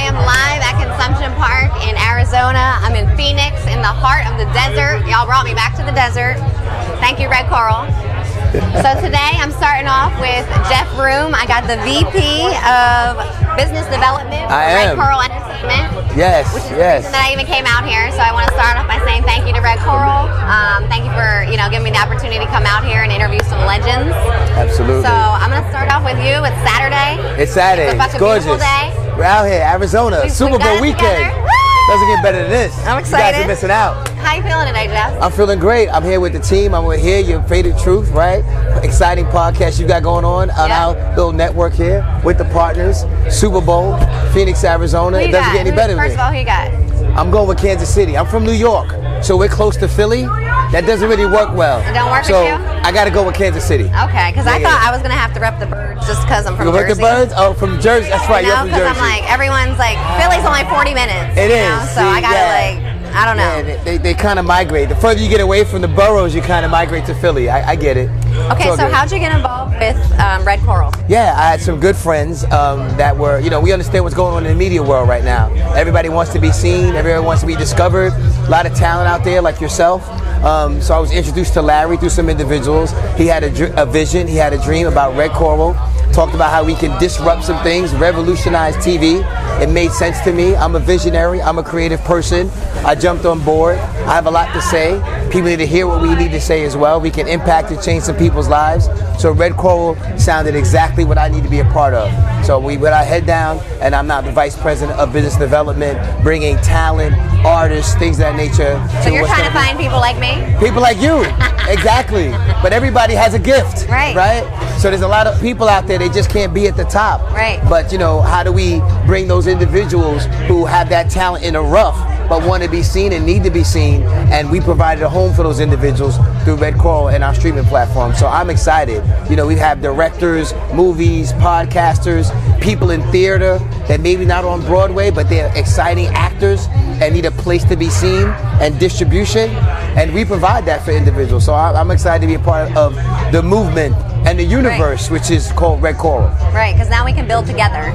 I am live at Consumption Park in Arizona. I'm in Phoenix, in the heart of the desert. Y'all brought me back to the desert. Thank you, Red Coral. so today I'm starting off with Jeff Broome. I got the VP of Business Development for Red Coral Entertainment. Yes, which is yes. The that I even came out here. So I want to start off by saying thank you to Red Coral. Um, thank you for you know giving me the opportunity to come out here and interview some legends. Absolutely. So I'm gonna start off with you. It's Saturday. It's Saturday. It's, it's gorgeous. day. We're out here, Arizona, We- Super Bowl weekend. Doesn't get better than this. I'm excited. You guys are missing out. How you feeling today, Jeff? I'm feeling great. I'm here with the team. I'm with here, your Faded Truth, right? Exciting podcast you got going on on Yeah. our little network here with the partners. Super Bowl, Phoenix, Arizona. It doesn't got? get any Who- better First of all, who you got? I'm going with Kansas City. I'm from New York, so we're close to Philly. That doesn't really work well. It don't work so with you? I got to go with Kansas City. Okay, because I Yeah, thought yeah. I was gonna have to rep the birds just because I'm from You Jersey. the birds? Oh, from Jersey. That's right. You You're know, because I'm like everyone's like Philly's only 40 minutes. It you know, so See, I gotta yeah. like I don't know. Yeah, they, they, they kind of migrate. The further you get away from the boroughs, you kind of migrate to Philly. I, I get it. okay, so good. how'd you get involved with um, Red Coral? Yeah, I had some good friends um, that were, you know, we understand what's going on in the media world right now. Everybody wants to be seen, everybody wants to be discovered. A lot of talent out there, like yourself. Um, so I was introduced to Larry through some individuals. He had a, dr- a vision, he had a dream about Red Coral. Talked about how we can disrupt some things, revolutionize TV. It made sense to me. I'm a visionary. I'm a creative person. I jumped on board. I have a lot to say. People need to hear what we need to say as well. We can impact and change some people's lives. So Red Coral sounded exactly what I need to be a part of. So we put our head down, and I'm now the vice president of business development, bringing talent, artists, things of that nature. So you're trying to find people like me? people like you exactly but everybody has a gift Right. right so there's a lot of people out there they just can't be at the top Right. but you know how do we bring those individuals who have that talent in the rough but want to be seen and need to be seen and we provided a home for those individuals through red coral and our streaming platform so i'm excited you know we have directors movies podcasters people in theater that maybe not on broadway but they're exciting actors and need a place to be seen and distribution and we provide that for individuals. So I, I'm excited to be a part of the movement and the universe, which is called Red Coral. Right, because now we can build together.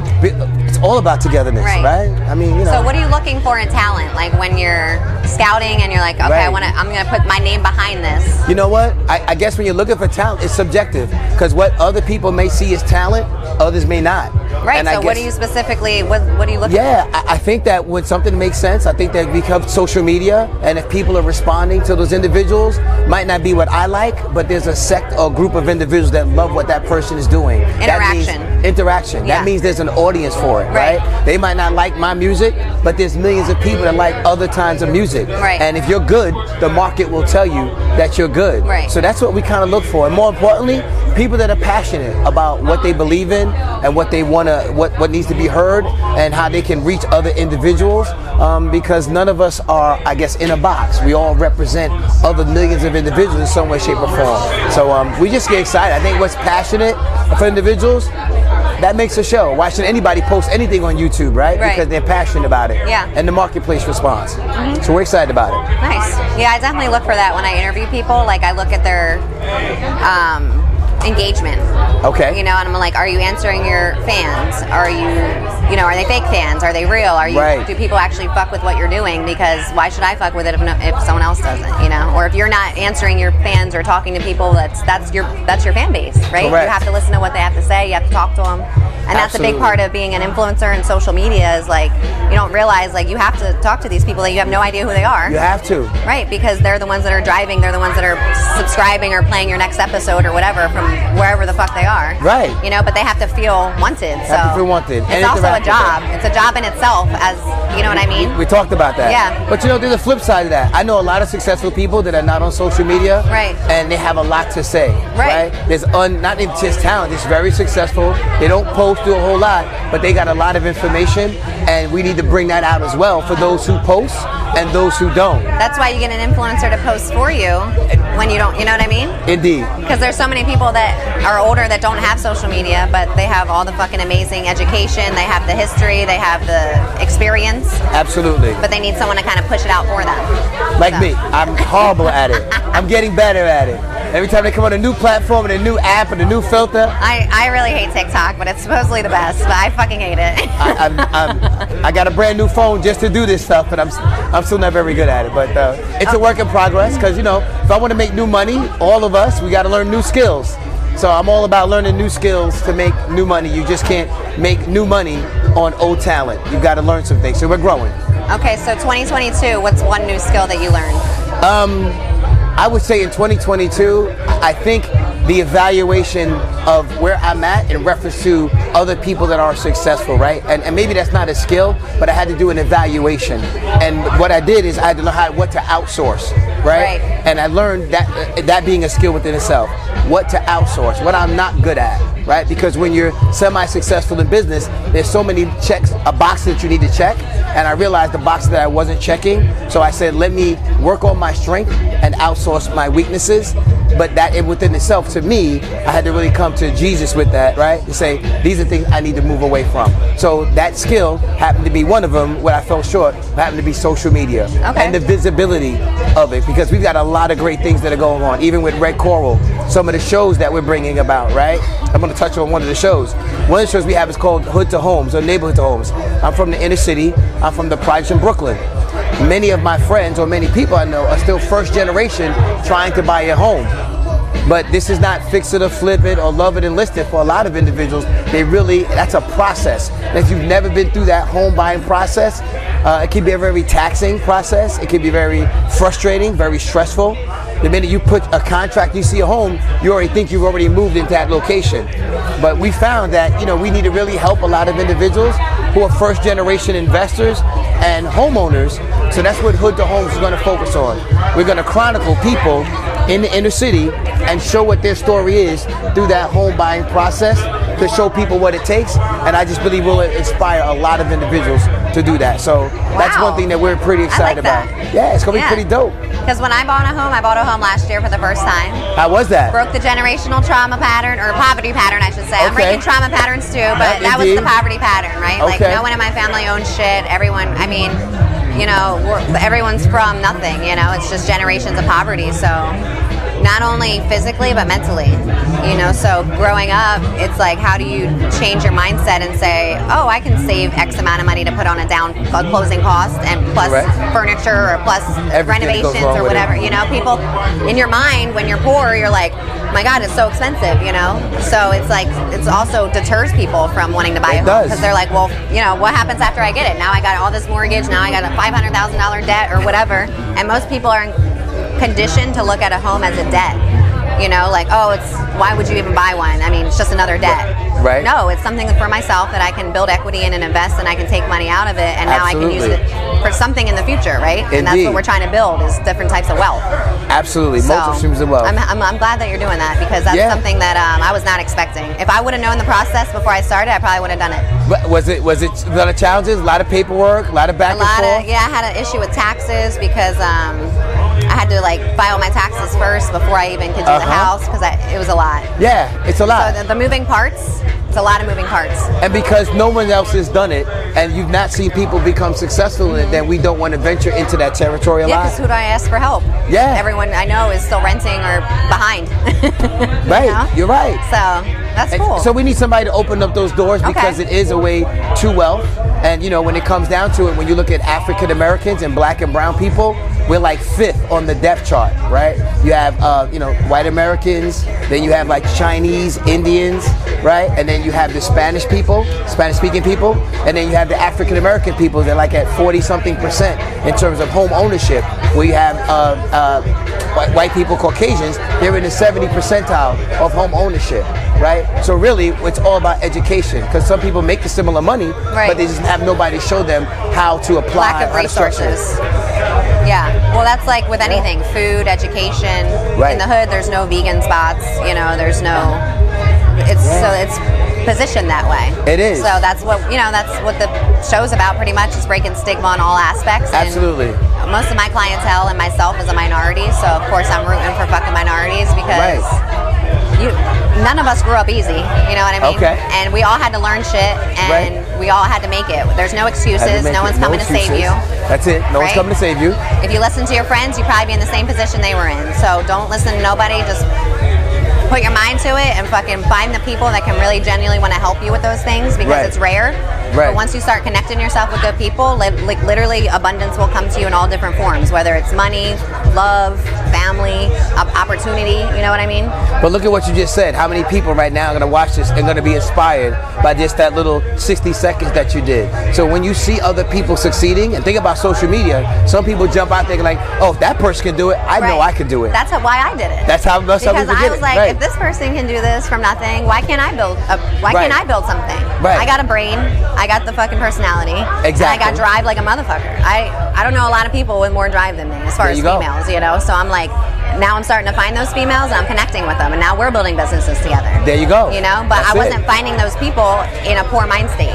It's all about togetherness, Right. right? I mean, you know. So what are you looking for in talent? Like when you're scouting and you're like, okay, I want to, I'm gonna put my name behind this. You know what? I, I guess when you're looking for talent, it's subjective because what other people may see as talent, others may not. Right. And so I what guess- are you specifically? What What are you looking? For? Yeah, I, I think that when something makes sense, I think that becomes social media, and if people are responding to those individuals, might not be what I like, but there's a sect or group of individuals that love what that person is doing. That means- Interaction. interaction. Yeah. That means there's an audience for it, Right. right. They might not like my music, but there's millions of people that like other kinds of music. Right. And if you're good, the market will tell you that you're good. Right. So that's what we kind of look for, and more importantly, people that are passionate about what they believe in and what they want to, what what needs to be heard, and how they can reach other individuals. Um, because none of us are, I guess, in a box. We all represent other millions of individuals in some way, shape, or form. So um, we just get excited. I think what's passionate for individuals. That makes a show. Why should anybody post anything on YouTube, right? Right. Because they're passionate about it. Yeah. And the marketplace responds. So we're excited about it. Nice. Yeah, I definitely look for that when I interview people. Like I look at their um, engagement. Okay. You know, and I'm like, are you answering your fans? Are you, you know, are they fake fans? Are they real? Are you? Right. Do people actually fuck with what you're doing? Because why should I fuck with it if, no, if someone else doesn't? You know, or if you're not answering your fans or talking to people, that's that's your that's your fan base, right? Correct. You have to listen to what they have to say. You have to talk to them. And that's a big part of being an influencer in social media is like you don't realize like you have to talk to these people that you have no idea who they are. You have to. Right, because they're the ones that are driving, they're the ones that are subscribing or playing your next episode or whatever from wherever the fuck they are. Right. You know, but they have to feel wanted. So Have to feel wanted and It's also a job. It's a job in itself as you know what I mean? We talked about that. Yeah. But you know, there's a flip side to that. I know a lot of successful people that are not on social media. Right. And they have a lot to say. Right. There's un, not even just talent. It's very successful. They don't post do a whole lot, but they got a lot of information, and we need to bring that out as well for those who post and those who don't. That's why you get an influencer to post for you when you don't, you know what I mean? Indeed. Because there's so many people that are older that don't have social media, but they have all the fucking amazing education, they have the history, they have the experience, Absolutely. but they need someone to kind of push it out for them. Like So- me, I'm horrible at it. I'm getting better at it. Every time they come on a new platform and a new app and a new filter, I, I really hate TikTok, but it's supposedly the best. But I fucking hate it. I, I'm, I'm, I got a brand new phone just to do this stuff, but I'm, I'm still not very good at it. But uh, it's a work in progress because, you know, if I want to make new money, all of us, we got to learn new skills. So I'm all about learning new skills to make new money. You just can't make new money on old talent. You've got to learn some things. So we're growing. okay, so 2022, what's one new skill that you learned? Um, I would say in 2022, I think the evaluation of where I'm at in reference to other people that are successful, right? And, and maybe that's not a skill, but I had to do an evaluation. And what I did is I had to learn how what to outsource, right? Right. And I learned that uh, that being a skill within itself, what to outsource, what I'm not good at, right? Because when you're semi-successful in business, there's so many checks, a box that you need to check, and I realized the box that I wasn't checking. So I said, let me work on my strength and outsource my weaknesses. But that in- within itself, to me, I had to really come to Jesus with that, right? To say these are things I need to move away from. So that skill happened to be one of them. What I fell short happened to be social media Okay. and the visibility of it because we've got a lot of great things that are going on. Even with Red Coral, some of the shows that we're bringing about, right? I'm going to touch on one of the shows. One of the shows we have is called Hood to Homes or Neighborhood to Homes. I'm from the inner city. I'm from the projects in Brooklyn. Many of my friends or many people I know are still first generation trying to buy a home. But this is not fix it or flip it or love it and list it for a lot of individuals. They really, that's a process. And if you've never been through that home buying process, uh, it can be a very taxing process. It can be very frustrating, very stressful. The minute you put a contract, you see a home, you already think you've already moved into that location. But we found that, you know, we need to really help a lot of individuals who are first generation investors and homeowners. So that's what Hood to Homes is going to focus on. We're going to chronicle people in the inner city and show what their story is through that home buying process to show people what it takes. And I just believe we'll inspire a lot of individuals to do that. So that's one thing that we're pretty I like excited about. Yeah, it's to Yeah. be pretty dope. Because when I bought a home, I bought a home last year for the first time. How was that? Broke the generational trauma pattern, or poverty pattern, I should say. I'm Okay. breaking trauma patterns too, but that was the poverty pattern, right? Like, no one in my family owns shit. Everyone, I mean, you know, we're, everyone's from nothing, you know? It's just generations of poverty. So, not only physically, but mentally, you know? So, growing up, it's like, how do you change your mindset and say, oh, I can save X amount of money to put on a down a closing cost and plus Correct. furniture or plus Everything renovations or whatever. You know, people in your mind when you're poor, you're like, my God, it's so expensive. You know, so it's like it's also deters people from wanting to buy It a home because they're like, well, you know, what happens after I get it? Now I got all this mortgage. Now I got a five hundred thousand dollar debt or whatever. And most people are conditioned to look at a home as a debt. You know, like, oh, it's why would you even buy one? I mean, it's just another debt. Right. No, it's something for myself that I can build equity in and invest, and I can take money out of it, and now I can use it for something in the future, right? Indeed. And that's what we're trying to build is different types of wealth. Absolutely. So Multiple streams of wealth. I'm, I'm, I'm glad that you're doing that because that's Yeah. something that um, I was not expecting. If I would have known the process before I started, I probably would have done it. But was it was it a lot of challenges, a lot of paperwork, a lot of back A lot and forth? of yeah, I had an issue with taxes because um, I had to like file my taxes first before I even could do the Uh-huh. house because it was a lot. Yeah, it's a lot. So the, the moving parts, it's a lot of moving parts. And because no one else has done it, and you've not seen people become successful in it, then we don't want to venture into that territory a Yeah, lot. because who do I ask for help? Yeah. everyone I know is still renting or behind. right, You know? you're right. So that's And cool. So we need somebody to open up those doors Okay. because it is a way to wealth. And you know, when it comes down to it, when you look at African Americans and Black and Brown people, we're like fifth on the death chart, right? You have, uh, you know, white Americans, then you have like Chinese, Indians, right? And then you have the Spanish people, Spanish-speaking people, and then you have the African American people. They're like at 40 something percent in terms of home ownership. Where you have uh, uh, white, white people, Caucasians, they're in the 70 percentile of home ownership, right? So really, it's all about education because some people make the similar money, Right. but they just have nobody show them how to apply, lack of how to structure it. resources. Yeah, well, that's like with anything food, education. Right. In the hood, there's no vegan spots, you know, there's no. It's so it's positioned that way. It is. So that's what, you know, that's what the show's about pretty much is breaking stigma on all aspects. And Absolutely. most of my clientele and myself is a minority, so of course I'm rooting for fucking minorities because. Right. You, none of us grew up easy. You know what I mean? Okay. And we all had to learn shit, and Right. we all had to make it. There's no excuses. No it. one's coming to save you. That's it. No one's coming to save you. If you listen to your friends, you'd probably be in the same position they were in. So don't listen to nobody. Just put your mind to it and fucking find the people that can really genuinely want to help you with those things because Right. it's rare. Right. But once you start connecting yourself with good people, li- like literally abundance will come to you in all different forms, whether it's money, love, family, op- opportunity. You know what I mean? But look at what you just said. How many people right now are going to watch this and going to be inspired by just that little 60 seconds that you did? So when you see other people succeeding, and think about social media, some people jump out there like, oh, if that person can do it, I know I can do it. That's how, why I did it. That's how- we because I was it, like, right. if this person can do this from nothing, why can't I build? A, why Right. can't I build something? Right. I got a brain. I got the fucking personality. And I got drive like a motherfucker. I I don't know a lot of people with more drive than me as far There as you go. females. You know, so I'm like, now I'm starting to find those females. and I'm connecting with them, and now we're building businesses together. There you go. You know, but That's I wasn't finding those people in a poor mind state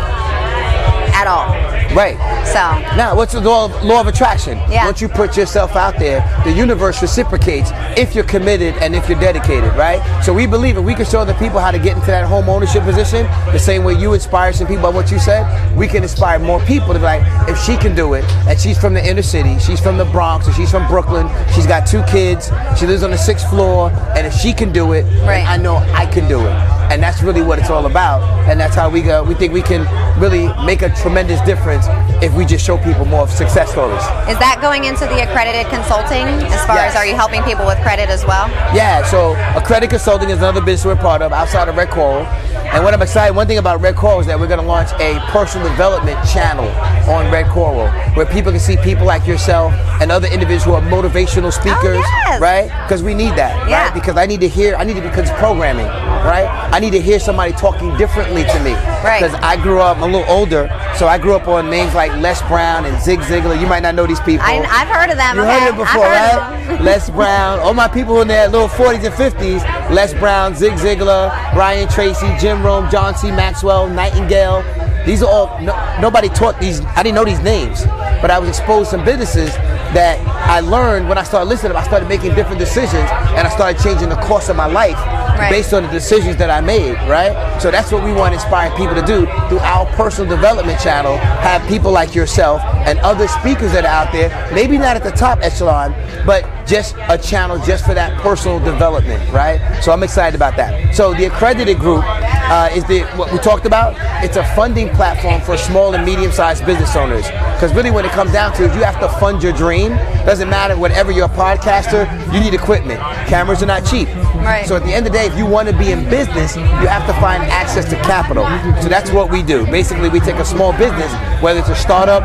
at all. Right. So Now, what's the law of, law of attraction? Yeah. Once you put yourself out there, the universe reciprocates if you're committed and if you're dedicated, right? So we believe if we can show the people how to get into that home ownership position, the same way you inspire some people by what you said, we can inspire more people to be like, if she can do it, and she's from the inner city, she's from the Bronx, or she's from Brooklyn, she's got two kids, she lives on the sixth floor, and if she can do it, Right. I know I can do it. And that's really what it's all about. And that's how we go. We think we can really make a tremendous difference if we just show people more success stories. is that going into the accredited consulting? As far Yes. as are you helping people with credit as well? Yeah, so Accredited Consulting is another business we're part of outside of Red Coral. And what I'm excited, one thing about Red Coral is that we're going to launch a personal development channel on Red Coral where people can see people like yourself and other individuals who are motivational oh, speakers, Oh, yes. right? Because we need that, Yeah. right? Because I need to hear, I need to, because it's programming, right? I need to hear somebody talking differently to me. Right. Because I grew up, I'm a little older, so I grew up on names like Les Brown and Zig Ziglar. You might not know these people. I, I've heard of them. You okay? heard it before, I've of right? them. Les Brown, all my people in their little 40s and 50s, Les Brown, Zig Ziglar, Brian Tracy, Jim Rohn, John C. Maxwell, Nightingale. These are all, no, nobody taught these, I didn't know these names, but I was exposed to some businesses that I learned when I started listening. I started making different decisions and I started changing the course of my life Right. based on the decisions that I made, right? So that's what we want to inspire people to do through our personal development channel. Have people like yourself and other speakers that are out there, maybe not at the top echelon, but just a channel just for that personal development, right? So I'm excited about that. So the accredited group uh, is the what we talked about. It's a funding platform for small and medium-sized business owners. Because really, when it comes down to it, you have to fund your dream. Doesn't matter whatever you're a podcaster, you need equipment. Cameras are not cheap. Right. So at the end of the day, if you want to be in business, you have to find access to capital. So that's what we do. Basically, we take a small business, whether it's a startup,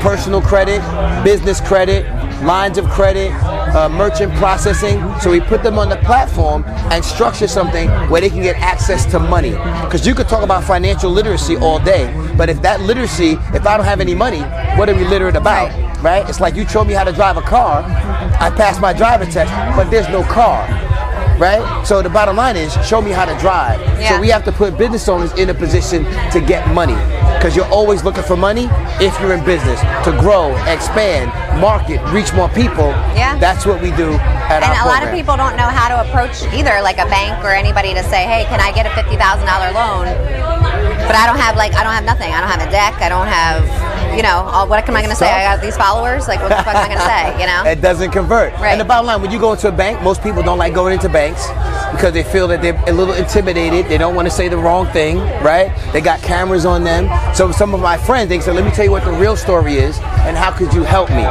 personal credit, business credit, lines of credit, uh, merchant processing. So we put them on the platform and structure something where they can get access to money. Because you could talk about financial literacy all day, but if that literacy, if I don't have any money, what are we literate about? Right? It's like you showed me how to drive a car. I passed my driver test, but there's no car right? So the bottom line is show me how to drive. Yeah. So we have to put business owners in a position to get money because you're always looking for money if you're in business to grow, expand, market, reach more people. Yeah. That's what we do at And a lot of people don't know how to approach either, like a bank or anybody to say, hey, can I get a $50,000 loan? But I don't have, like, I don't have nothing. I don't have a deck. I don't have, you know, all, what am I going to say? I got these followers? Like, what the fuck am I going to say, you know? It doesn't convert. Right. And the bottom line, when you go into a bank, most people don't like going into banks because they feel that they're a little intimidated. They don't want to say the wrong thing, right? They got cameras on them. So some of my friends, they said, let me tell you what the real story is and how could you help me?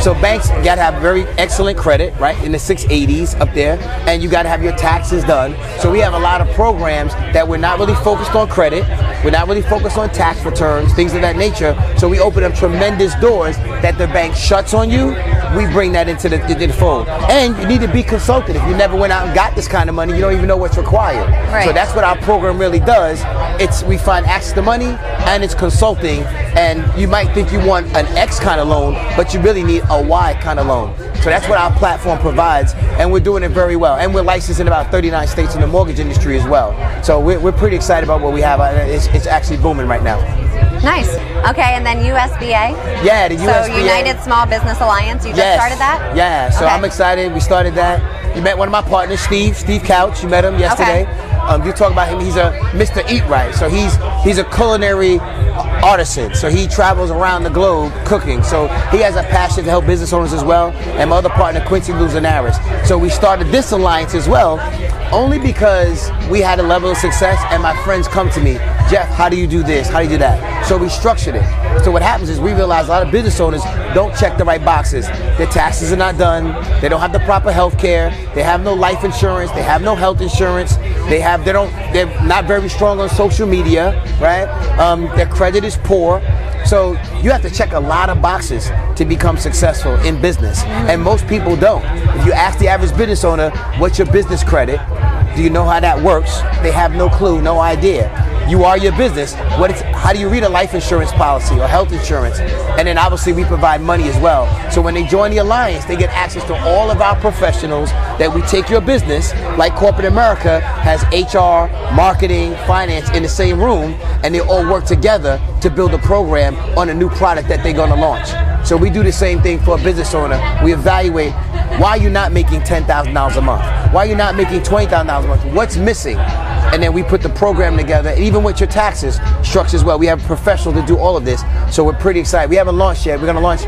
So banks got to have very excellent credit, right? In the 680s up there. And you got to have your taxes done. So we have a lot of programs that we're not really focused on credit. We're not really focused on tax returns, things of that nature. So we open up tremendous doors that the bank shuts on you. We bring that into the, into the fold. And you need to be consulted. If you never went out and got this kind of money, you don't even know what's required. Right. So that's what our program really does. It's we find access to money and it's consulting. And you might think you want an X kind of loan, but you really need a Y kind of loan. So that's what our platform provides, and we're doing it very well. And we're licensed in about 39 states in the mortgage industry as well. So we're, we're pretty excited about what we have. Uh, It's, it's actually booming right now. Nice. Okay, and then USBA. Yeah, the USBA. So United Small Business Alliance, you just Yes. started that? Yeah, so Okay. I'm excited. We started that. You met one of my partners, Steve, Steve Couch. You met him yesterday. Okay. Um, you talk about him. He's a Mr. Eat Right. So he's he's a culinary artisan. So he travels around the globe cooking. So he has a passion to help business owners as well. And my other partner, Quincy Luzanaris. So we started this alliance as well, only because we had a level of success. And my friends come to me, Jeff, how do you do this? How do you do that? So we structured it. So what happens is we realize a lot of business owners don't check the right boxes. Their taxes are not done. They don't have the proper health care. They have no life insurance. They have no health insurance. They have they don't they're not very strong on social media, right? Um, their credit is poor. So you have to check a lot of boxes to become successful in business, and most people don't. If you ask the average business owner, "What's your business credit?" Do you know how that works? They have no clue, no idea. You are your business. What is, how do you read a life insurance policy or health insurance? And then obviously we provide money as well. So when they join the alliance, they get access to all of our professionals that we take your business, like corporate America has HR, marketing, finance in the same room, and they all work together to build a program on a new product that they're going to launch. So we do the same thing for a business owner. We evaluate why are you're not making $10,000 a month. Why are you're not making $20,000 a month. What's missing? And then we put the program together, and even with your taxes structured as well. We have a professional to do all of this. So we're pretty excited. We haven't launched yet. We're going to launch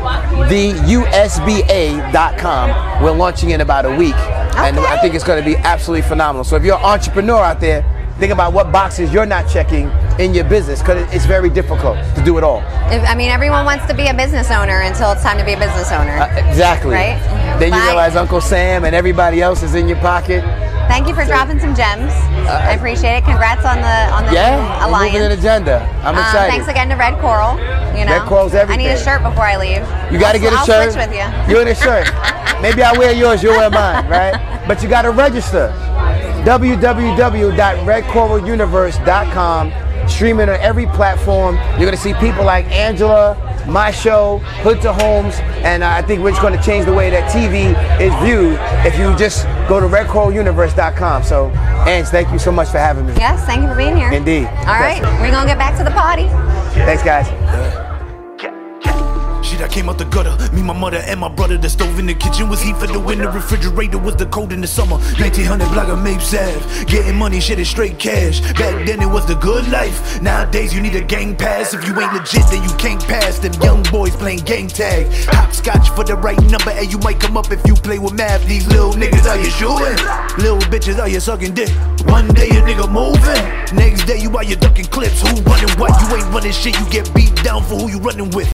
the USBA.com. We're launching in about a week. And I think it's going to be absolutely phenomenal. So if you're an entrepreneur out there, think about what boxes you're not checking in your business because it's very difficult to do it all. If, I mean, everyone wants to be a business owner until it's time to be a business owner. Uh, exactly. Right? Then you realize Uncle Sam and everybody else is in your pocket. Thank you for dropping some gems. I appreciate it. Congrats on the on the Uh, Yeah, alliance. moving an agenda. I'm Um, excited. thanks again to Red Coral. You know, Red Coral's everything. I need a shirt before I leave. You got to I'll- get a I'll shirt. switch with you. You in a shirt. Maybe I wear yours, you wear mine, right? But you got to register. www.redcoraluniverse.com. Streaming on every platform. You're going to see people like Angela, my show, Hood to Homes, and I think we're just going to change the way that TV is viewed if you just go to redcoraluniverse.com. So, Ange, thank you so much for having me. Yes, thank you for being here. Indeed. All right, we're gonna get back to the party. Thanks, guys. Shit, I came out the gutter. Me, my mother, and my brother. The stove in the kitchen was heat for the winter. Refrigerator was the cold in the summer. 1900 block of Mapes Ave. Getting money, shit is straight cash. Back then it was the good life. Nowadays you need a gang pass. If you ain't legit, then you can't pass. Them young boys playing gang tag. Hopscotch for the right number, and you might come up if you play with math. These little niggas, are you shooting? Little bitches, are you sucking dick? One day a nigga moving. Next day you out you ducking clips. Who running what? You ain't running shit. You get beat down for who you running with.